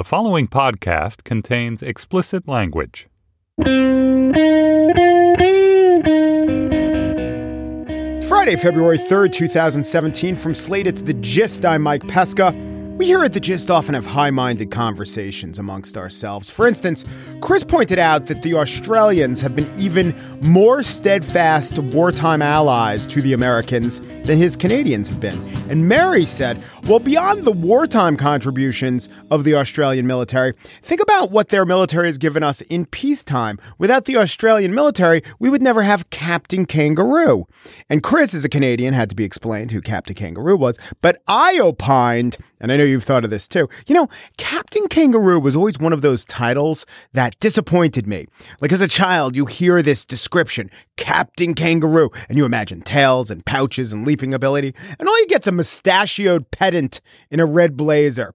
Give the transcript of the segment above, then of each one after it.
The following podcast contains explicit language. It's Friday, February 3rd, 2017. From Slate, it's The Gist. I'm Mike Pesca. We here at The Gist often have high minded conversations amongst ourselves. For instance, Chris pointed out that the Australians have been even more steadfast wartime allies to the Americans than his Canadians have been. And Mary said, well, beyond the wartime contributions of the Australian military, think about what their military has given us in peacetime. Without the Australian military, we would never have Captain Kangaroo. And Chris, as a Canadian, had to be explained who Captain Kangaroo was. But I opined, and I know you've thought of this too. You know, Captain Kangaroo was always one of those titles that disappointed me. Like as a child, you hear this description, Captain Kangaroo, and you imagine tails and pouches and leaping ability, and all you get's a mustachioed pedant in a red blazer.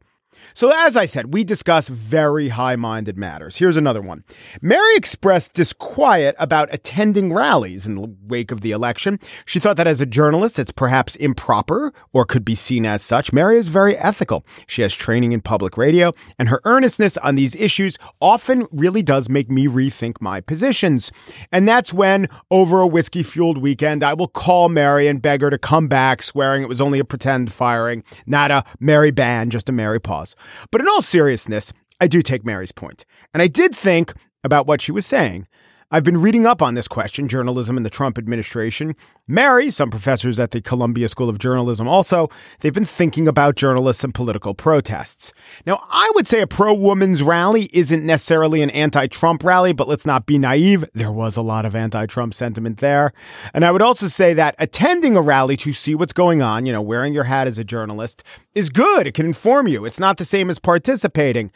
So, as I said, we discuss very high minded matters. Here's another one. Mary expressed disquiet about attending rallies in the wake of the election. She thought that as a journalist, it's perhaps improper or could be seen as such. Mary is very ethical. She has training in public radio, and her earnestness on these issues often really does make me rethink my positions. And that's when, over a whiskey fueled weekend, I will call Mary and beg her to come back, swearing it was only a pretend firing, not a Mary ban, just a Mary pause. But in all seriousness, I do take Mary's point. And I did think about what she was saying. I've been reading up on this question, journalism in the Trump administration. Mary, some professors at the Columbia School of Journalism also, they've been thinking about journalists and political protests. Now, I would say a pro woman's rally isn't necessarily an anti Trump rally, but let's not be naive. There was a lot of anti Trump sentiment there. And I would also say that attending a rally to see what's going on, you know, wearing your hat as a journalist, is good. It can inform you. It's not the same as participating.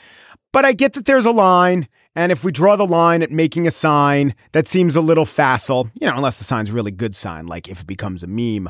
But I get that there's a line. And if we draw the line at making a sign that seems a little facile, you know, unless the sign's really good sign, like if it becomes a meme.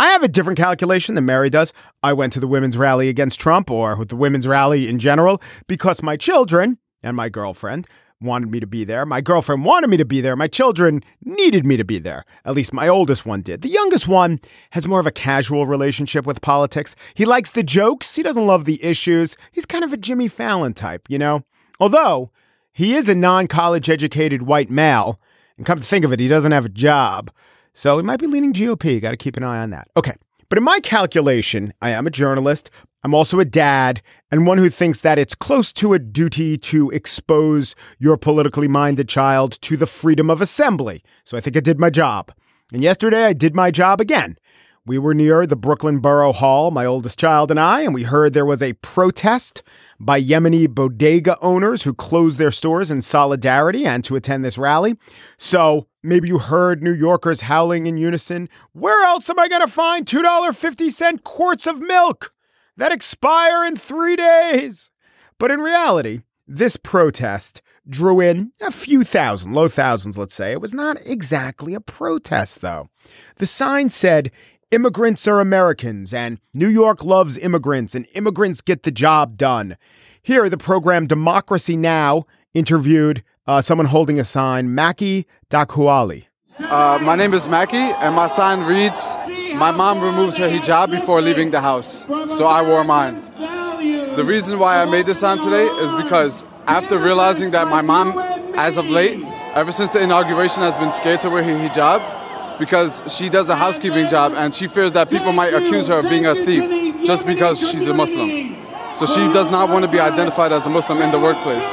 I have a different calculation than Mary does. I went to the women's rally against Trump or with the women's rally in general because my children and my girlfriend wanted me to be there. My girlfriend wanted me to be there. My children needed me to be there. At least my oldest one did. The youngest one has more of a casual relationship with politics. He likes the jokes. He doesn't love the issues. He's kind of a Jimmy Fallon type, you know? Although he is a non college educated white male. And come to think of it, he doesn't have a job. So he might be leaning GOP. Got to keep an eye on that. Okay. But in my calculation, I am a journalist. I'm also a dad and one who thinks that it's close to a duty to expose your politically minded child to the freedom of assembly. So I think I did my job. And yesterday I did my job again. We were near the Brooklyn Borough Hall, my oldest child and I, and we heard there was a protest by Yemeni bodega owners who closed their stores in solidarity and to attend this rally. So maybe you heard New Yorkers howling in unison, Where else am I going to find $2.50 quarts of milk that expire in three days? But in reality, this protest drew in a few thousand, low thousands, let's say. It was not exactly a protest, though. The sign said, Immigrants are Americans, and New York loves immigrants, and immigrants get the job done. Here, the program Democracy Now! interviewed uh, someone holding a sign, Maki Dakuali. Uh, my name is Maki, and my sign reads, My mom removes her hijab before leaving the house, so I wore mine. The reason why I made this sign today is because after realizing that my mom, as of late, ever since the inauguration, has been scared to wear her hijab, because she does a housekeeping job and she fears that people might accuse her of being a thief just because she's a Muslim. So she does not want to be identified as a Muslim in the workplace.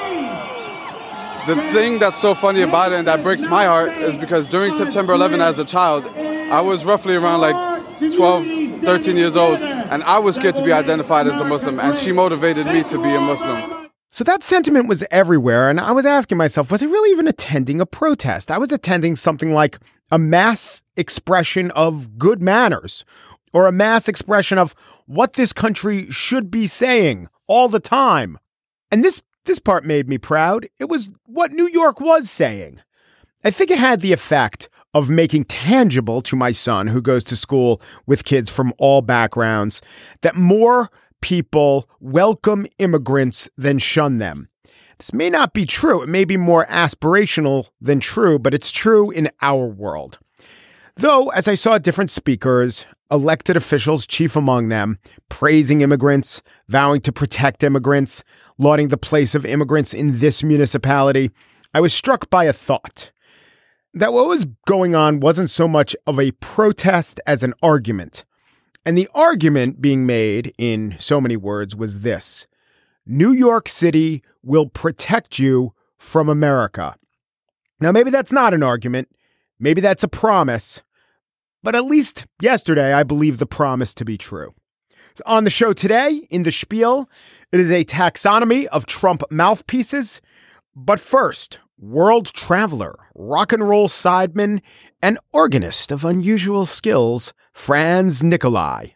The thing that's so funny about it and that breaks my heart is because during September 11 as a child, I was roughly around like 12, 13 years old, and I was scared to be identified as a Muslim, and she motivated me to be a Muslim. So that sentiment was everywhere, and I was asking myself, was I really even attending a protest? I was attending something like a mass expression of good manners or a mass expression of what this country should be saying all the time. And this this part made me proud. It was what New York was saying. I think it had the effect of making tangible to my son who goes to school with kids from all backgrounds that more people welcome immigrants than shun them. This may not be true. It may be more aspirational than true, but it's true in our world. Though, as I saw different speakers, elected officials, chief among them, praising immigrants, vowing to protect immigrants, lauding the place of immigrants in this municipality, I was struck by a thought that what was going on wasn't so much of a protest as an argument. And the argument being made in so many words was this New York City will protect you from America. Now, maybe that's not an argument. Maybe that's a promise. But at least yesterday, I believe the promise to be true. So on the show today, in the spiel, it is a taxonomy of Trump mouthpieces. But first, world traveler, rock and roll sideman, and organist of unusual skills, Franz Nicolay.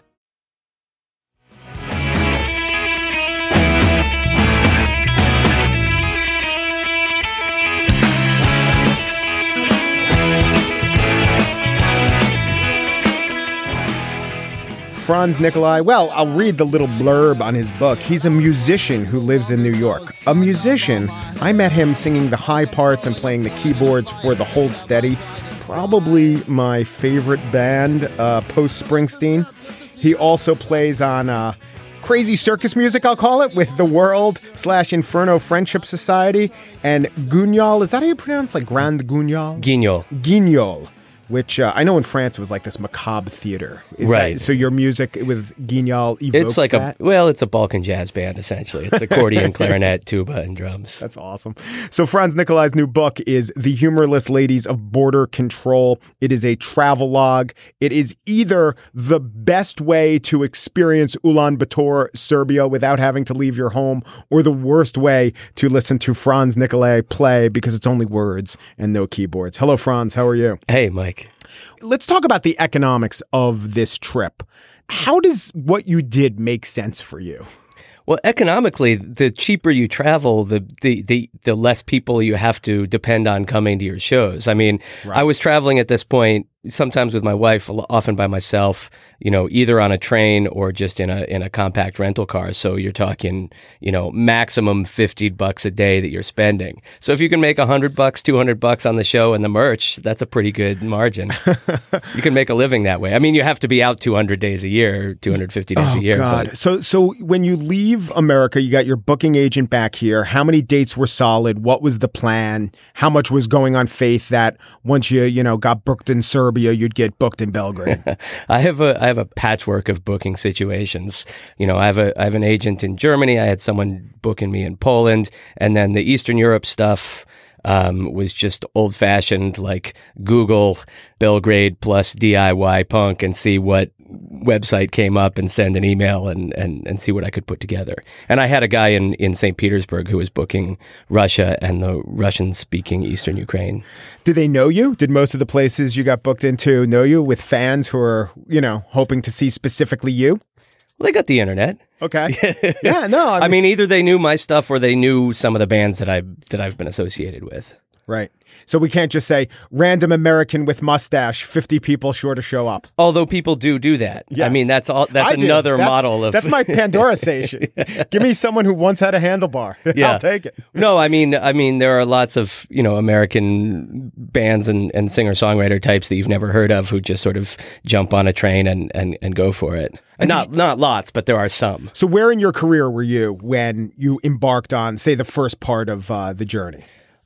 Franz Nicolay, well, I'll read the little blurb on his book. He's a musician who lives in New York. A musician, I met him singing the high parts and playing the keyboards for the Hold Steady, probably my favorite band uh, post Springsteen. He also plays on uh, crazy circus music, I'll call it, with the World slash Inferno Friendship Society and Guignol. Is that how you pronounce like Grand Guignol? Guignol. Guignol which uh, I know in France was like this macabre theater. Is right. That, so your music with Guignol It's like that? a well, it's a Balkan jazz band essentially. It's accordion, clarinet, tuba, and drums. That's awesome. So Franz Nicolay's new book is The Humorless Ladies of Border Control. It is a travel log. It is either the best way to experience Ulaanbaatar, Serbia without having to leave your home, or the worst way to listen to Franz Nicolay play because it's only words and no keyboards. Hello, Franz. How are you? Hey, Mike. Let's talk about the economics of this trip. How does what you did make sense for you? Well, economically, the cheaper you travel, the, the, the, the less people you have to depend on coming to your shows. I mean, Right. I was traveling at this point sometimes with my wife, often by myself, you know, either on a train or just in a in a compact rental car. So you're talking, you know, maximum 50 bucks a day that you're spending. So if you can make 100 bucks, 200 bucks on the show and the merch, that's a pretty good margin. you can make a living that way. I mean, you have to be out 200 days a year, 250 days a oh, year. Oh, God. but- So so when you leave America, you got your booking agent back here. How many dates were solid? What was the plan? How much was going on faith that once you, you know, got booked in You'd get booked in Belgrade? I have a I have a patchwork of booking situations. You know, I have a I have an agent in Germany. I had someone booking me in Poland, and then the Eastern Europe stuff um, was just old fashioned, like Google Belgrade plus DIY punk and see what website came up and send an email and, and, and see what I could put together. And I had a guy in, in St. Petersburg who was booking Russia and the Russian speaking Eastern Ukraine. Did they know you? Did most of the places you got booked into know you with fans who are, you know, hoping to see specifically you? Well, they got the internet. Okay. yeah, no, I mean, I mean, either they knew my stuff or they knew some of the bands that I that I've been associated with. Right. So we can't just say random American with mustache, 50 people sure to show up. Although people do do that. I mean, that's all. That's I another That's- model of. That's my Pandora station. Give me someone who once had a handlebar. Yeah. I'll take it. no, I mean, I mean, there are lots of you know American bands and, and singer songwriter types that you've never heard of who just sort of jump on a train and, and, and go for it. And not not lots, but there are some. So, where in your career were you when you embarked on, say, the first part of uh, the journey?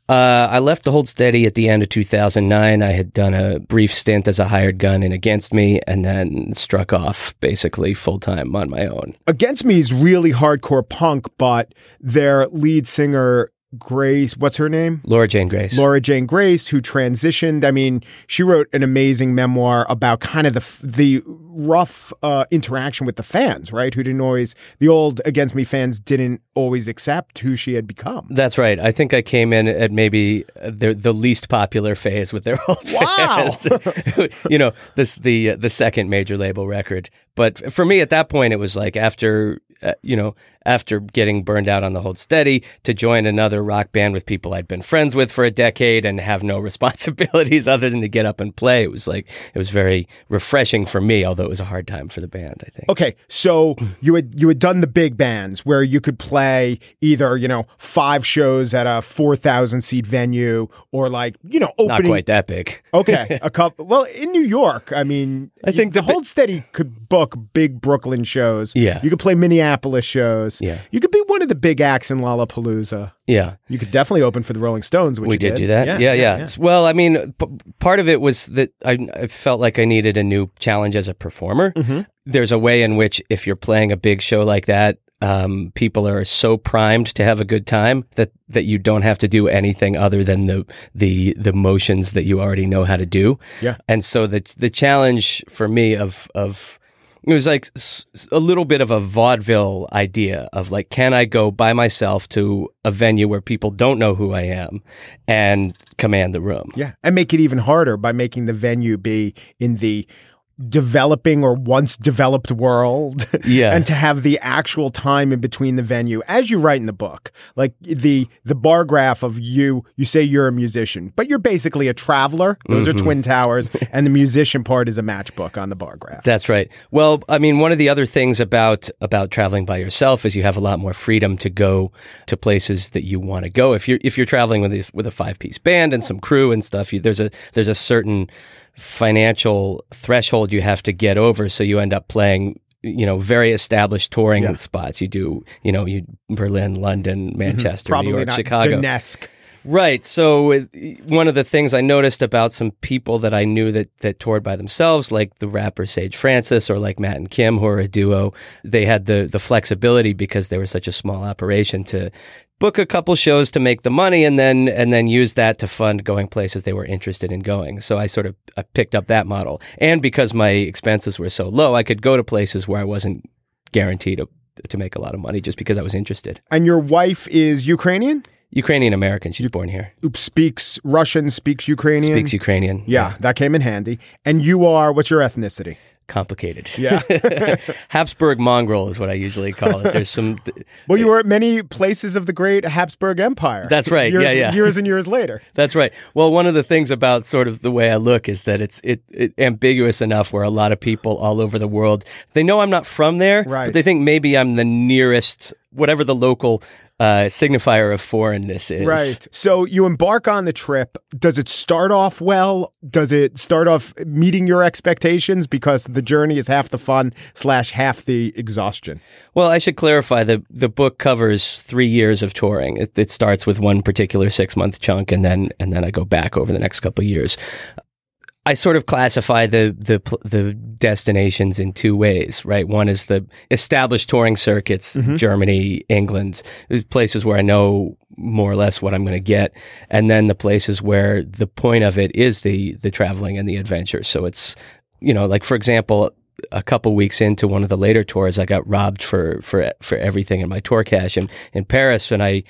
Uh, I left the Hold Steady at the end of 2009. I had done a brief stint as a hired gun in Against Me, and then struck off basically full time on my own. Against Me is really hardcore punk, but their lead singer Grace, what's her name? Laura Jane Grace. Laura Jane Grace, who transitioned. I mean, she wrote an amazing memoir about kind of the the rough uh, interaction with the fans, right? Who didn't always the old Against Me fans didn't always accept who she had become. That's right. I think I came in at maybe the the least popular phase with their old wow. fans. you know, this the the second major label record. But for me at that point, it was like after uh, you know after getting burned out on the Hold Steady to join another rock band with people I'd been friends with for a decade and have no responsibilities other than to get up and play. It was like it was very refreshing for me, although it was a hard time for the band. I think. Okay, so you had you had done the big bands where you could play either you know five shows at a four thousand seat venue or like you know opening. Not quite that big. okay, a couple. Well, in New York, I mean, I think the, the Hold Steady could book big Brooklyn shows. Yeah. you could play Minneapolis shows. Yeah. you could be one of the big acts in Lollapalooza. Yeah. You could definitely open for the Rolling Stones. Which we you did, do that. Yeah yeah, Well, I mean, p- part of it was that I, I, felt like I needed a new challenge as a performer. Mm-hmm. There's a way in which, if you're playing a big show like that, um, people are so primed to have a good time that, that you don't have to do anything other than the the the motions that you already know how to do. Yeah. And so the the challenge for me of of it was like a little bit of a vaudeville idea of like, can I go by myself to a venue where people don't know who I am and command the room? Yeah, and make it even harder by making the venue be in the developing or once developed world yeah and to have the actual time in between the venue as you write in the book like the the bar graph of you you say you're a musician but you're basically a traveler those Mm-hmm. are twin towers and the musician part is a matchbook on the bar graph That's right. Well, I mean, one of the other things about about traveling by yourself is you have a lot more freedom to go to places that you want to go. If you're if you're traveling with a, with a five piece band and some crew and stuff, you, there's a there's a certain financial threshold you have to get over, so you end up playing you know very established touring Yeah. spots. You do you know you Berlin, London, mm-hmm. Manchester, probably New York, not Chicago. Donetsk. Right. So one of the things I noticed about some people that I knew that that toured by themselves, like the rapper Sage Francis or like Matt and Kim, who are a duo, they had the the flexibility because they were such a small operation to book a couple shows to make the money and then and then use that to fund going places they were interested in going. So I sort of I picked up that model. And because my expenses were so low, I could go to places where I wasn't guaranteed to, to make a lot of money just because I was interested. and your wife is ukrainian Ukrainian American, she's born here. speaks russian speaks ukrainian Speaks Ukrainian. yeah that came in handy and you are what's your ethnicity complicated. Yeah. Habsburg mongrel is what I usually call it. There's some. Well, you were at many places of the great Habsburg Empire. That's right. Years, Yeah, yeah. Years and years later. That's right. Well, one of the things about sort of the way I look is that it's it, it ambiguous enough where a lot of people all over the world they know I'm not from there, Right. but they think maybe I'm the nearest whatever the local uh, signifier of foreignness is. Right. So you embark on the trip. Does it start off well? Does it start off meeting your expectations? Because the journey is half the fun slash half the exhaustion. Well, I should clarify the the book covers three years of touring. It, it starts with one particular six month chunk, and then and then I go back over the next couple years. I sort of classify the the the destinations in two ways, right? One is the established touring circuits, mm-hmm. Germany, England, places where I know more or less what I'm going to get, and then the places where the point of it is the the traveling and the adventure. So it's you know, like for example, a couple weeks into one of the later tours, I got robbed for for for everything in my tour cash in in Paris, and I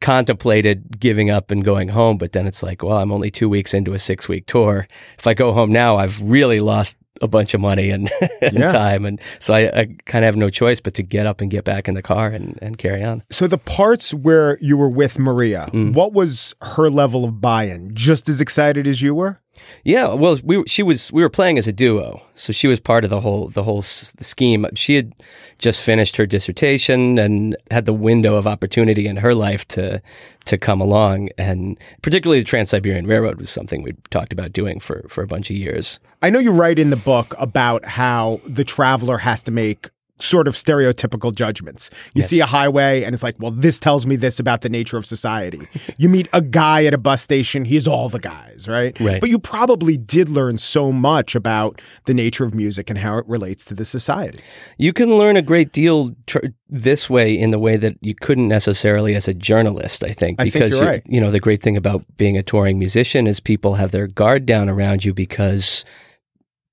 contemplated giving up and going home. But then it's like, well, I'm only two weeks into a six week tour. If I go home now, I've really lost a bunch of money and, and Yeah. time, and so I, I kind of have no choice but to get up and get back in the car and, and carry on. So the parts where you were with Maria, Mm. what was her level of buy-in? Just as excited as you were? Yeah, well, we she was we were playing as a duo, so she was part of the whole the whole s- scheme. She had just finished her dissertation and had the window of opportunity in her life to to come along, and particularly the Trans Siberian Railroad was something we talked about doing for for a bunch of years. I know you write in the book about how the traveler has to make sort of stereotypical judgments. You see a highway and it's like, well, this tells me this about the nature of society. you meet a guy at a bus station, he's all the guys, right? Right. But you probably did learn so much about the nature of music and how it relates to the societies. You can learn a great deal tr- this way in the way that you couldn't necessarily as a journalist, I think. I think Because you're you- right. you know, the great thing about being a touring musician is people have their guard down around you because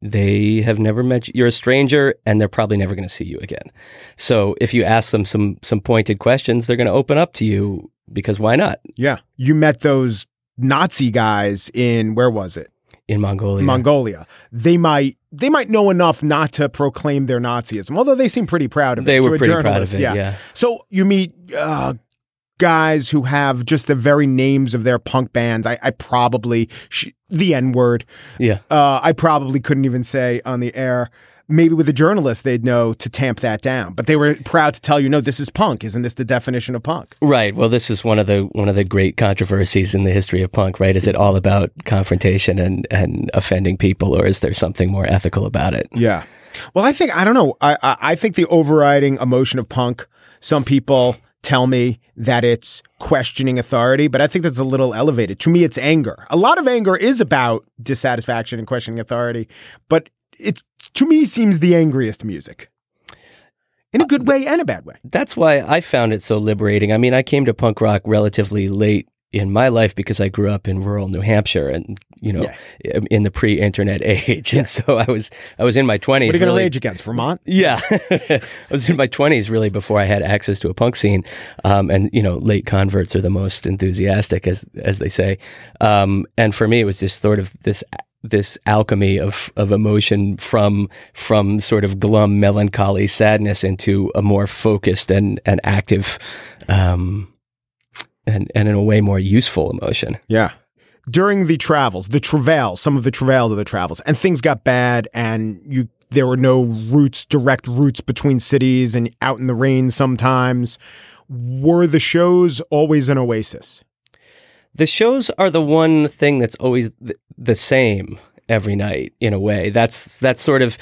they have never met you. You're a stranger and they're probably never going to see you again. So if you ask them some some pointed questions, they're going to open up to you because why not? Yeah. You met those Nazi guys in where was it? In Mongolia. Mongolia. They might they might know enough not to proclaim their Nazism, although they seem pretty proud of it. They to were a pretty proud of it, yeah. So you meet uh, guys who have just the very names of their punk bands. I, I probably sh- the N word. yeah. Uh, I probably couldn't even say on the air. Maybe with a journalist, they'd know to tamp that down. But they were proud to tell you, no, this is punk. Isn't this the definition of punk? Right. Well, this is one of the one of the great controversies in the history of punk, right? Is it all about confrontation and and offending people, or is there something more ethical about it? Yeah. Well, I think I don't know. I, I I think the overriding emotion of punk. Some people tell me that it's questioning authority, but I think that's a little elevated. To me, it's anger. A lot of anger is about dissatisfaction and questioning authority, but it to me seems the angriest music. In a uh, good way and a bad way. That's why I found it so liberating. I mean, I came to punk rock relatively late in my life because I grew up in rural New Hampshire and you know in the pre-internet age, and so I was I was in my twenties. What are you going to rage against? Vermont? Yeah, I was in my twenties really before I had access to a punk scene, um, and you know, late converts are the most enthusiastic, as as they say. Um, and for me, it was just sort of this this alchemy of of emotion from from sort of glum melancholy sadness into a more focused and and active, um, and and in a way more useful emotion. Yeah. During the travels, the travails, some of the travails of the travels, and things got bad, and you there were no routes, direct routes between cities, and out in the rain sometimes. Were the shows always an oasis? the shows are the one thing that's always th- the same every night in a way that's that's sort of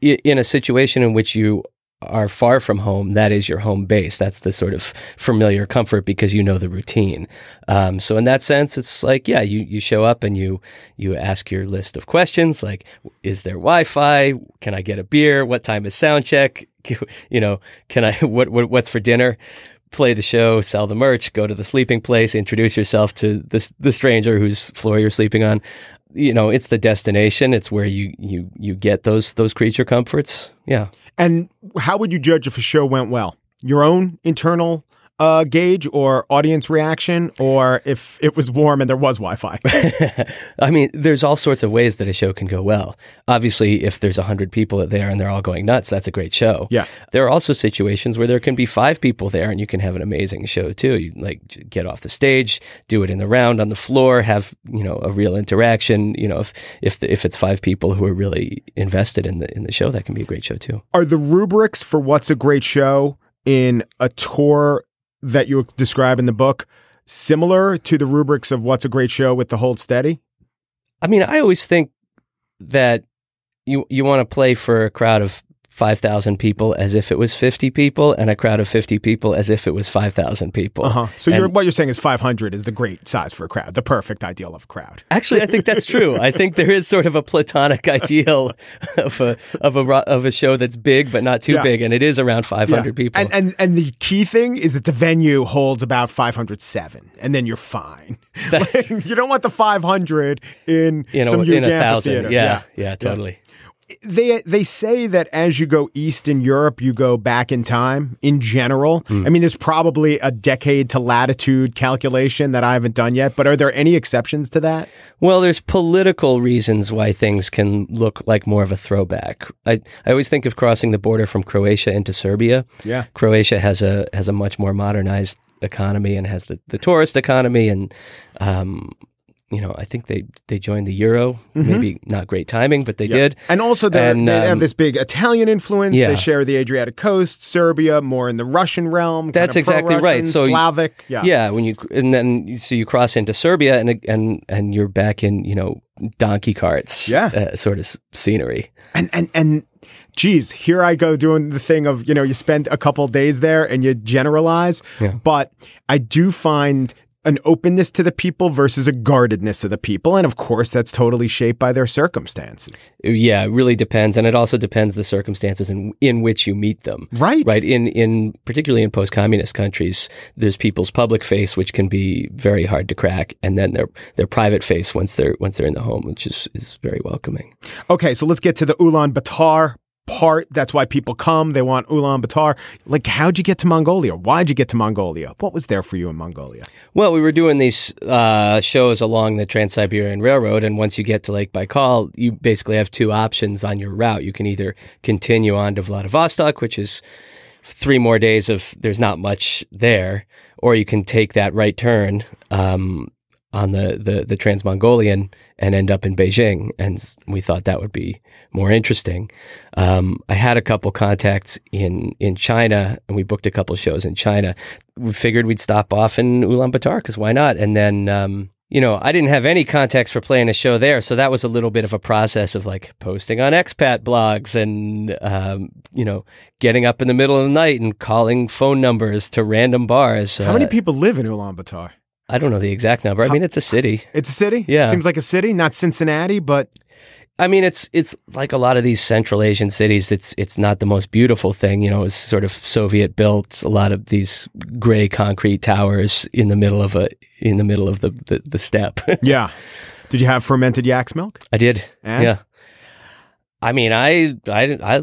in a situation in which you are far from home that is your home base. That's the sort of familiar comfort because you know the routine. Um, so in that sense it's like yeah you you show up and you you ask your list of questions like is there wi-fi? Can i get a beer? What time is sound check? You know can i what, what what's for dinner? Play the show, sell the merch, go to the sleeping place, introduce yourself to the the stranger whose floor you're sleeping on. You know, it's the destination. It's where you you you get those those creature comforts. Yeah. And how would you judge if a show went well? Your own internal uh, gauge or audience reaction, or if it was warm and there was Wi Fi? I mean, there's all sorts of ways that a show can go well. Obviously, if there's 100 people there and they're all going nuts, that's a great show. Yeah. There are also situations where there can be five people there and you can have an amazing show too. You like get off the stage, do it in the round on the floor, have, you know, a real interaction. You know, if if the, if it's five people who are really invested in the in the show, that can be a great show too. Are the rubrics for what's a great show in a tour that you describe in the book similar to the rubrics of what's a great show with the Hold Steady? I mean, I always think that you you want to play for a crowd of 5,000 people as if it was 50 people and a crowd of 50 people as if it was 5,000 people. Uh huh. So you're, what you're saying is 500 is the great size for a crowd, the perfect ideal of a crowd. Actually, I think that's true. I think there is sort of a platonic ideal of a of a of a show that's big but not too Yeah. big, and it is around 500 people. And, and and the key thing is that the venue holds about 507, and then you're fine. Like, you don't want the 500 in, in a, some huge in a thousand, amphitheater. yeah, yeah, totally. They they say that as you go east in Europe, you go back in time. In general, Hmm. I mean, there's probably a decade to latitude calculation that I haven't done yet. But are there any exceptions to that? Well, there's political reasons why things can look like more of a throwback. I, I always think of crossing the border from Croatia into Serbia. Yeah. Croatia has a has a much more modernized economy and has the, the tourist economy and um, you know, I think they they joined the euro. Maybe not great timing, but they did. And also, And, they have um, this big Italian influence. yeah. They share the Adriatic coast, Serbia, more in the Russian realm. That's kind of exactly right. So you- Slavic, yeah, Yeah, when you and then so you cross into Serbia and and and you're back in you know donkey carts, Yeah. uh, sort of scenery. and and and geez, here I go doing the thing of, you know, you spend a couple days there and you generalize. But I do find an openness to the people versus a guardedness of the people. And of course, that's totally shaped by their circumstances. Yeah, it really depends, and it also depends the circumstances in in which you meet them. Right. Right. In in particularly in post communist countries, there's people's public face, which can be very hard to crack, and then their their private face once they're once they're in the home, which is is very welcoming. Okay, so let's get to the Ulaanbaatar part. That's why people come. They want Ulaanbaatar. Like, how'd you get to Mongolia? Why'd you get to Mongolia? What was there for you in Mongolia? Well, we were doing these uh, shows along the Trans Siberian Railroad, and once you get to Lake Baikal, you basically have two options on your route. You can either continue on to Vladivostok, which is three more days of there's not much there, or you can take that right turn um, on the, the, the Trans Mongolian and end up in Beijing. And we thought that would be more interesting. Um, I had a couple contacts in, in China and we booked a couple shows in China. We figured we'd stop off in Ulaanbaatar because why not? And then, um, you know, I didn't have any contacts for playing a show there. So that was a little bit of a process of like posting on expat blogs and, um, you know, getting up in the middle of the night and calling phone numbers to random bars. How many Uh, people live in Ulaanbaatar? I don't know the exact number. I mean, it's a city. It's a city? Yeah. Seems like a city, not Cincinnati, but I mean, it's it's like a lot of these Central Asian cities. It's it's not the most beautiful thing, you know. It's sort of Soviet built. A lot of these gray concrete towers in the middle of a in the middle of the the, the steppe. yeah. Did you have fermented yak's milk? I did. And? Yeah. I mean, I I I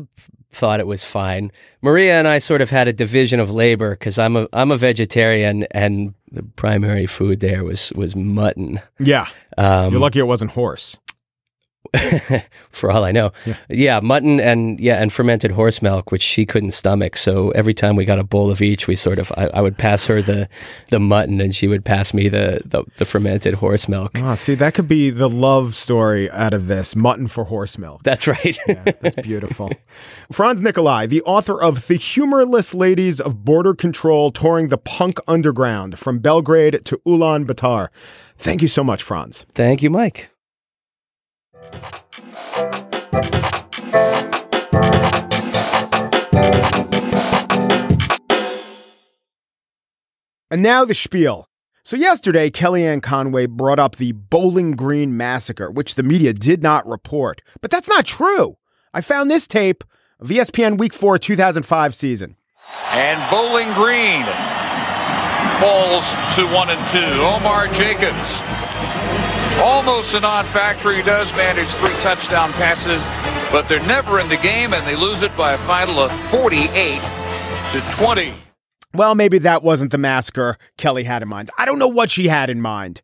thought it was fine. Maria and I sort of had a division of labor because I'm a I'm a vegetarian, and the primary food there was was mutton. Yeah. Um, You're lucky it wasn't horse. for all I know. Yeah. mutton and yeah, and fermented horse milk, which she couldn't stomach. So every time we got a bowl of each, we sort of I, I would pass her the the mutton, and she would pass me the the, the fermented horse milk. Oh, see, that could be the love story out of this mutton for horse milk. That's right. That's beautiful. Franz Nicolay, the author of The Humorless Ladies of Border Control Touring the Punk Underground from Belgrade to Ulaanbaatar. Thank you so much, Franz. Thank you, Mike. And now the spiel. So, yesterday, Kellyanne Conway brought up the Bowling Green massacre, which the media did not report. But that's not true. I found this tape of ESPN Week 4 2005 season. And Bowling Green falls to one and two. Omar Jacobs, almost a non-factor. He does manage three touchdown passes, but they're never in the game, and they lose it by a final of 48 to 20. Well, maybe that wasn't the massacre Kelly had in mind. I don't know what she had in mind.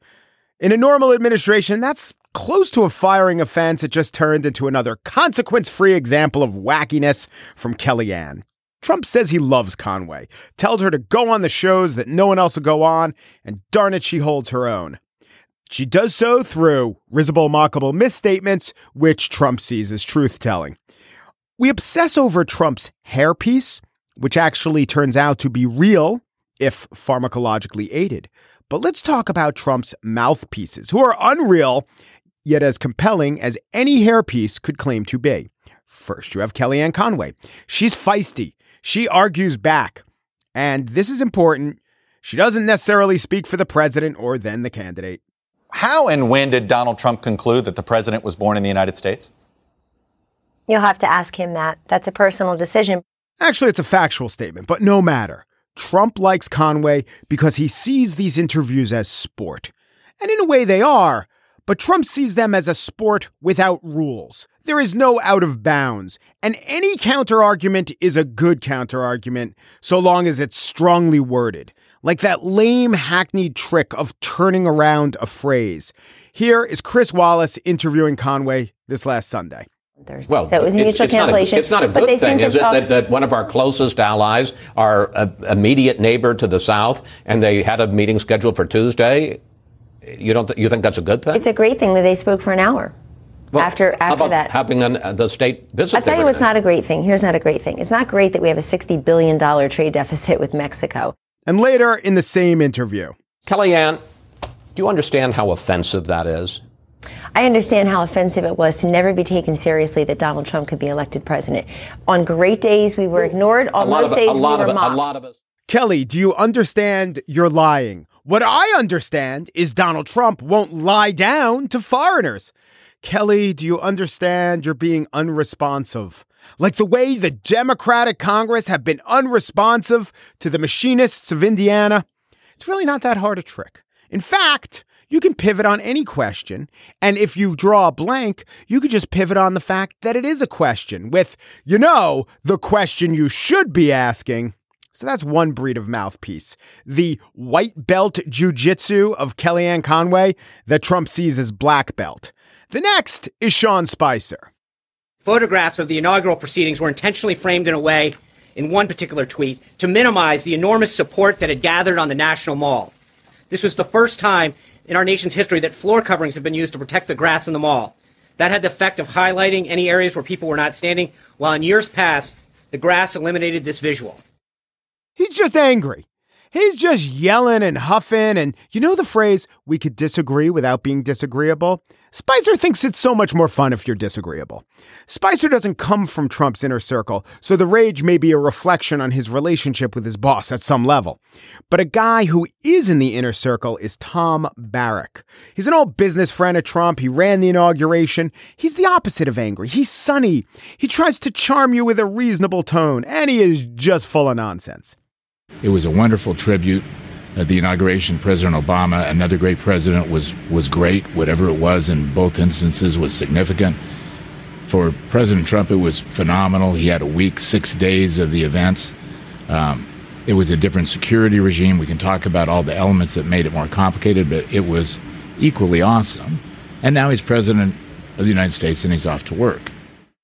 In a normal administration, that's close to a firing offense. It just turned into another consequence free example of wackiness from Kellyanne. Trump says he loves Conway, tells her to go on the shows that no one else will go on, and darn it, she holds her own. She does so through risible, mockable misstatements, which Trump sees as truth telling. We obsess over Trump's hairpiece, which actually turns out to be real if pharmacologically aided. But let's talk about Trump's mouthpieces, who are unreal, yet as compelling as any hairpiece could claim to be. First, you have Kellyanne Conway. She's feisty. She argues back. And this is important. She doesn't necessarily speak for the president or then the candidate. How and when did Donald Trump conclude that the president was born in the United States? You'll have to ask him that. That's a personal decision. Actually, it's a factual statement, but no matter. Trump likes Conway because he sees these interviews as sport. And in a way, they are, but Trump sees them as a sport without rules. There is no out of bounds, and any counterargument is a good counterargument so long as it's strongly worded, like that lame hackneyed trick of turning around a phrase. Here is Chris Wallace interviewing Conway this last Sunday. Thursday. Well, so it was a it's- mutual it's not a- cancellation. it's not a good they thing, to is it, talk- that, that one of our closest allies, our uh, immediate neighbor to the south, and they had a meeting scheduled for Tuesday? You don't? Th- you think that's a good thing? It's a great thing that they spoke for an hour. Well, after how after about that, having an, uh, the state visit. I'll tell you there? what's not a great thing. Here's not a great thing. It's not great that we have a sixty billion dollar trade deficit with Mexico. And later in the same interview, Kellyanne, do you understand how offensive that is? I understand how offensive it was to never be taken seriously that Donald Trump could be elected president. On great days, we were ignored. On most days, we were mocked. A lot of us. Kelly, do you understand you're lying? What I understand is Donald Trump won't lie down to foreigners. Kelly, do you understand you're being unresponsive? Like the way the Democratic Congress have been unresponsive to the machinists of Indiana? It's really not that hard a trick. In fact, you can pivot on any question. And if you draw a blank, you could just pivot on the fact that it is a question with, you know, the question you should be asking. So that's one breed of mouthpiece. The white belt jujitsu of Kellyanne Conway that Trump sees as black belt. The next is Sean Spicer. Photographs of the inaugural proceedings were intentionally framed in a way, in one particular tweet, to minimize the enormous support that had gathered on the National Mall. This was the first time in our nation's history that floor coverings have been used to protect the grass in the mall. That had the effect of highlighting any areas where people were not standing, while in years past, the grass eliminated this visual. He's just angry. He's just yelling and huffing. And you know the phrase, we could disagree without being disagreeable? Spicer thinks it's so much more fun if you're disagreeable. Spicer doesn't come from Trump's inner circle, so the rage may be a reflection on his relationship with his boss at some level. But a guy who is in the inner circle is Tom Barrack. He's an old business friend of Trump. He ran the inauguration. He's the opposite of angry. He's sunny. He tries to charm you with a reasonable tone, and he is just full of nonsense. It was a wonderful tribute. At the inauguration, President Obama, another great president, was, was great. Whatever it was in both instances was significant. For President Trump, it was phenomenal. He had a week, six days of the events. Um, it was a different security regime. We can talk about all the elements that made it more complicated, but it was equally awesome. And now he's president of the United States and he's off to work.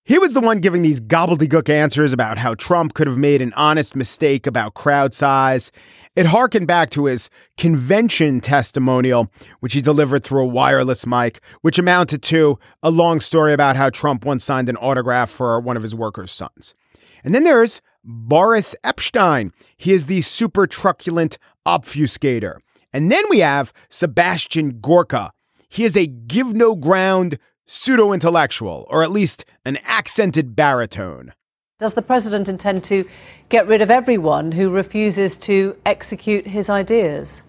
He was the one giving these gobbledygook answers about how Trump could have made an honest mistake about crowd size. It harkened back to his convention testimonial, which he delivered through a wireless mic, which amounted to a long story about how Trump once signed an autograph for one of his workers' sons. And then there's Boris Epshteyn. He is the super truculent obfuscator. And then we have Sebastian Gorka. He is a give no ground pseudo intellectual, or at least an accented baritone. Does the president intend to get rid of everyone who refuses to execute his ideas?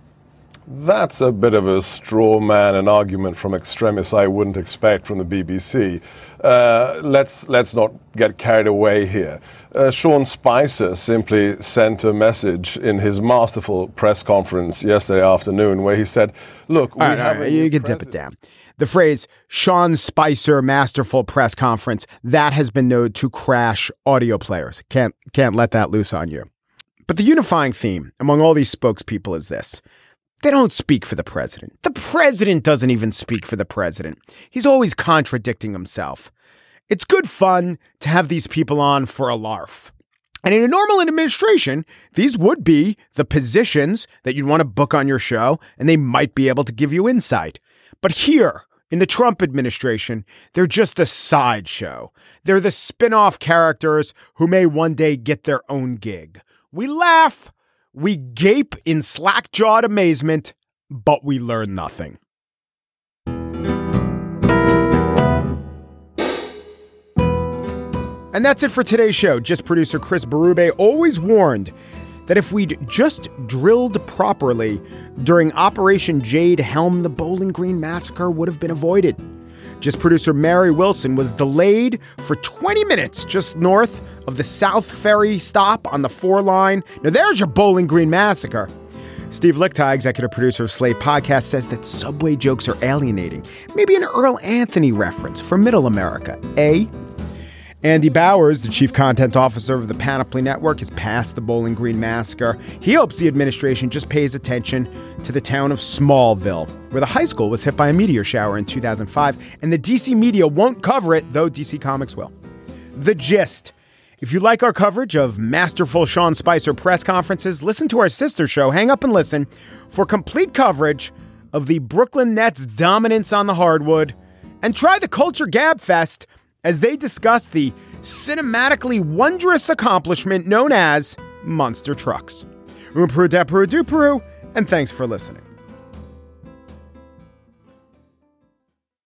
That's a bit of a straw man, an argument from extremists I wouldn't expect from the BBC. Uh, let's, let's not get carried away here. Uh, Sean Spicer simply sent a message in his masterful press conference yesterday afternoon where he said, Look, we all right, have. all right, you can dip it down. The phrase Sean Spicer masterful press conference, that has been known to crash audio players. Can't can't let that loose on you. But the unifying theme among all these spokespeople is this. They don't speak for the president. The president doesn't even speak for the president. He's always contradicting himself. It's good fun to have these people on for a larf. And in a normal administration, these would be the positions that you'd want to book on your show, and they might be able to give you insight. But here, in the Trump administration, they're just a sideshow. They're the spin off characters who may one day get their own gig. We laugh, we gape in slack jawed amazement, but we learn nothing. And that's it for today's show. Gist producer Chris Berube always warned that if we'd just drilled properly during Operation Jade Helm, the Bowling Green massacre would have been avoided. Gist producer Mary Wilson was delayed for 20 minutes just north of the South Ferry stop on the four line. Now, there's your Bowling Green massacre. Steve Lickteig, executive producer of Slate Podcast, says that subway jokes are alienating. Maybe an Earl Anthony reference for Middle America, eh? Andy Bowers, the chief content officer of the Panoply Network, has passed the Bowling Green massacre. He hopes the administration just pays attention to the town of Smallville, where the high school was hit by a meteor shower in 2005, and the DC media won't cover it, though DC Comics will. The gist. If you like our coverage of masterful Sean Spicer press conferences, listen to our sister show, Hang Up and Listen, for complete coverage of the Brooklyn Nets' dominance on the hardwood, and try the Culture Gab Fest as they discuss the cinematically wondrous accomplishment known as monster trucks. Peru, and thanks for listening.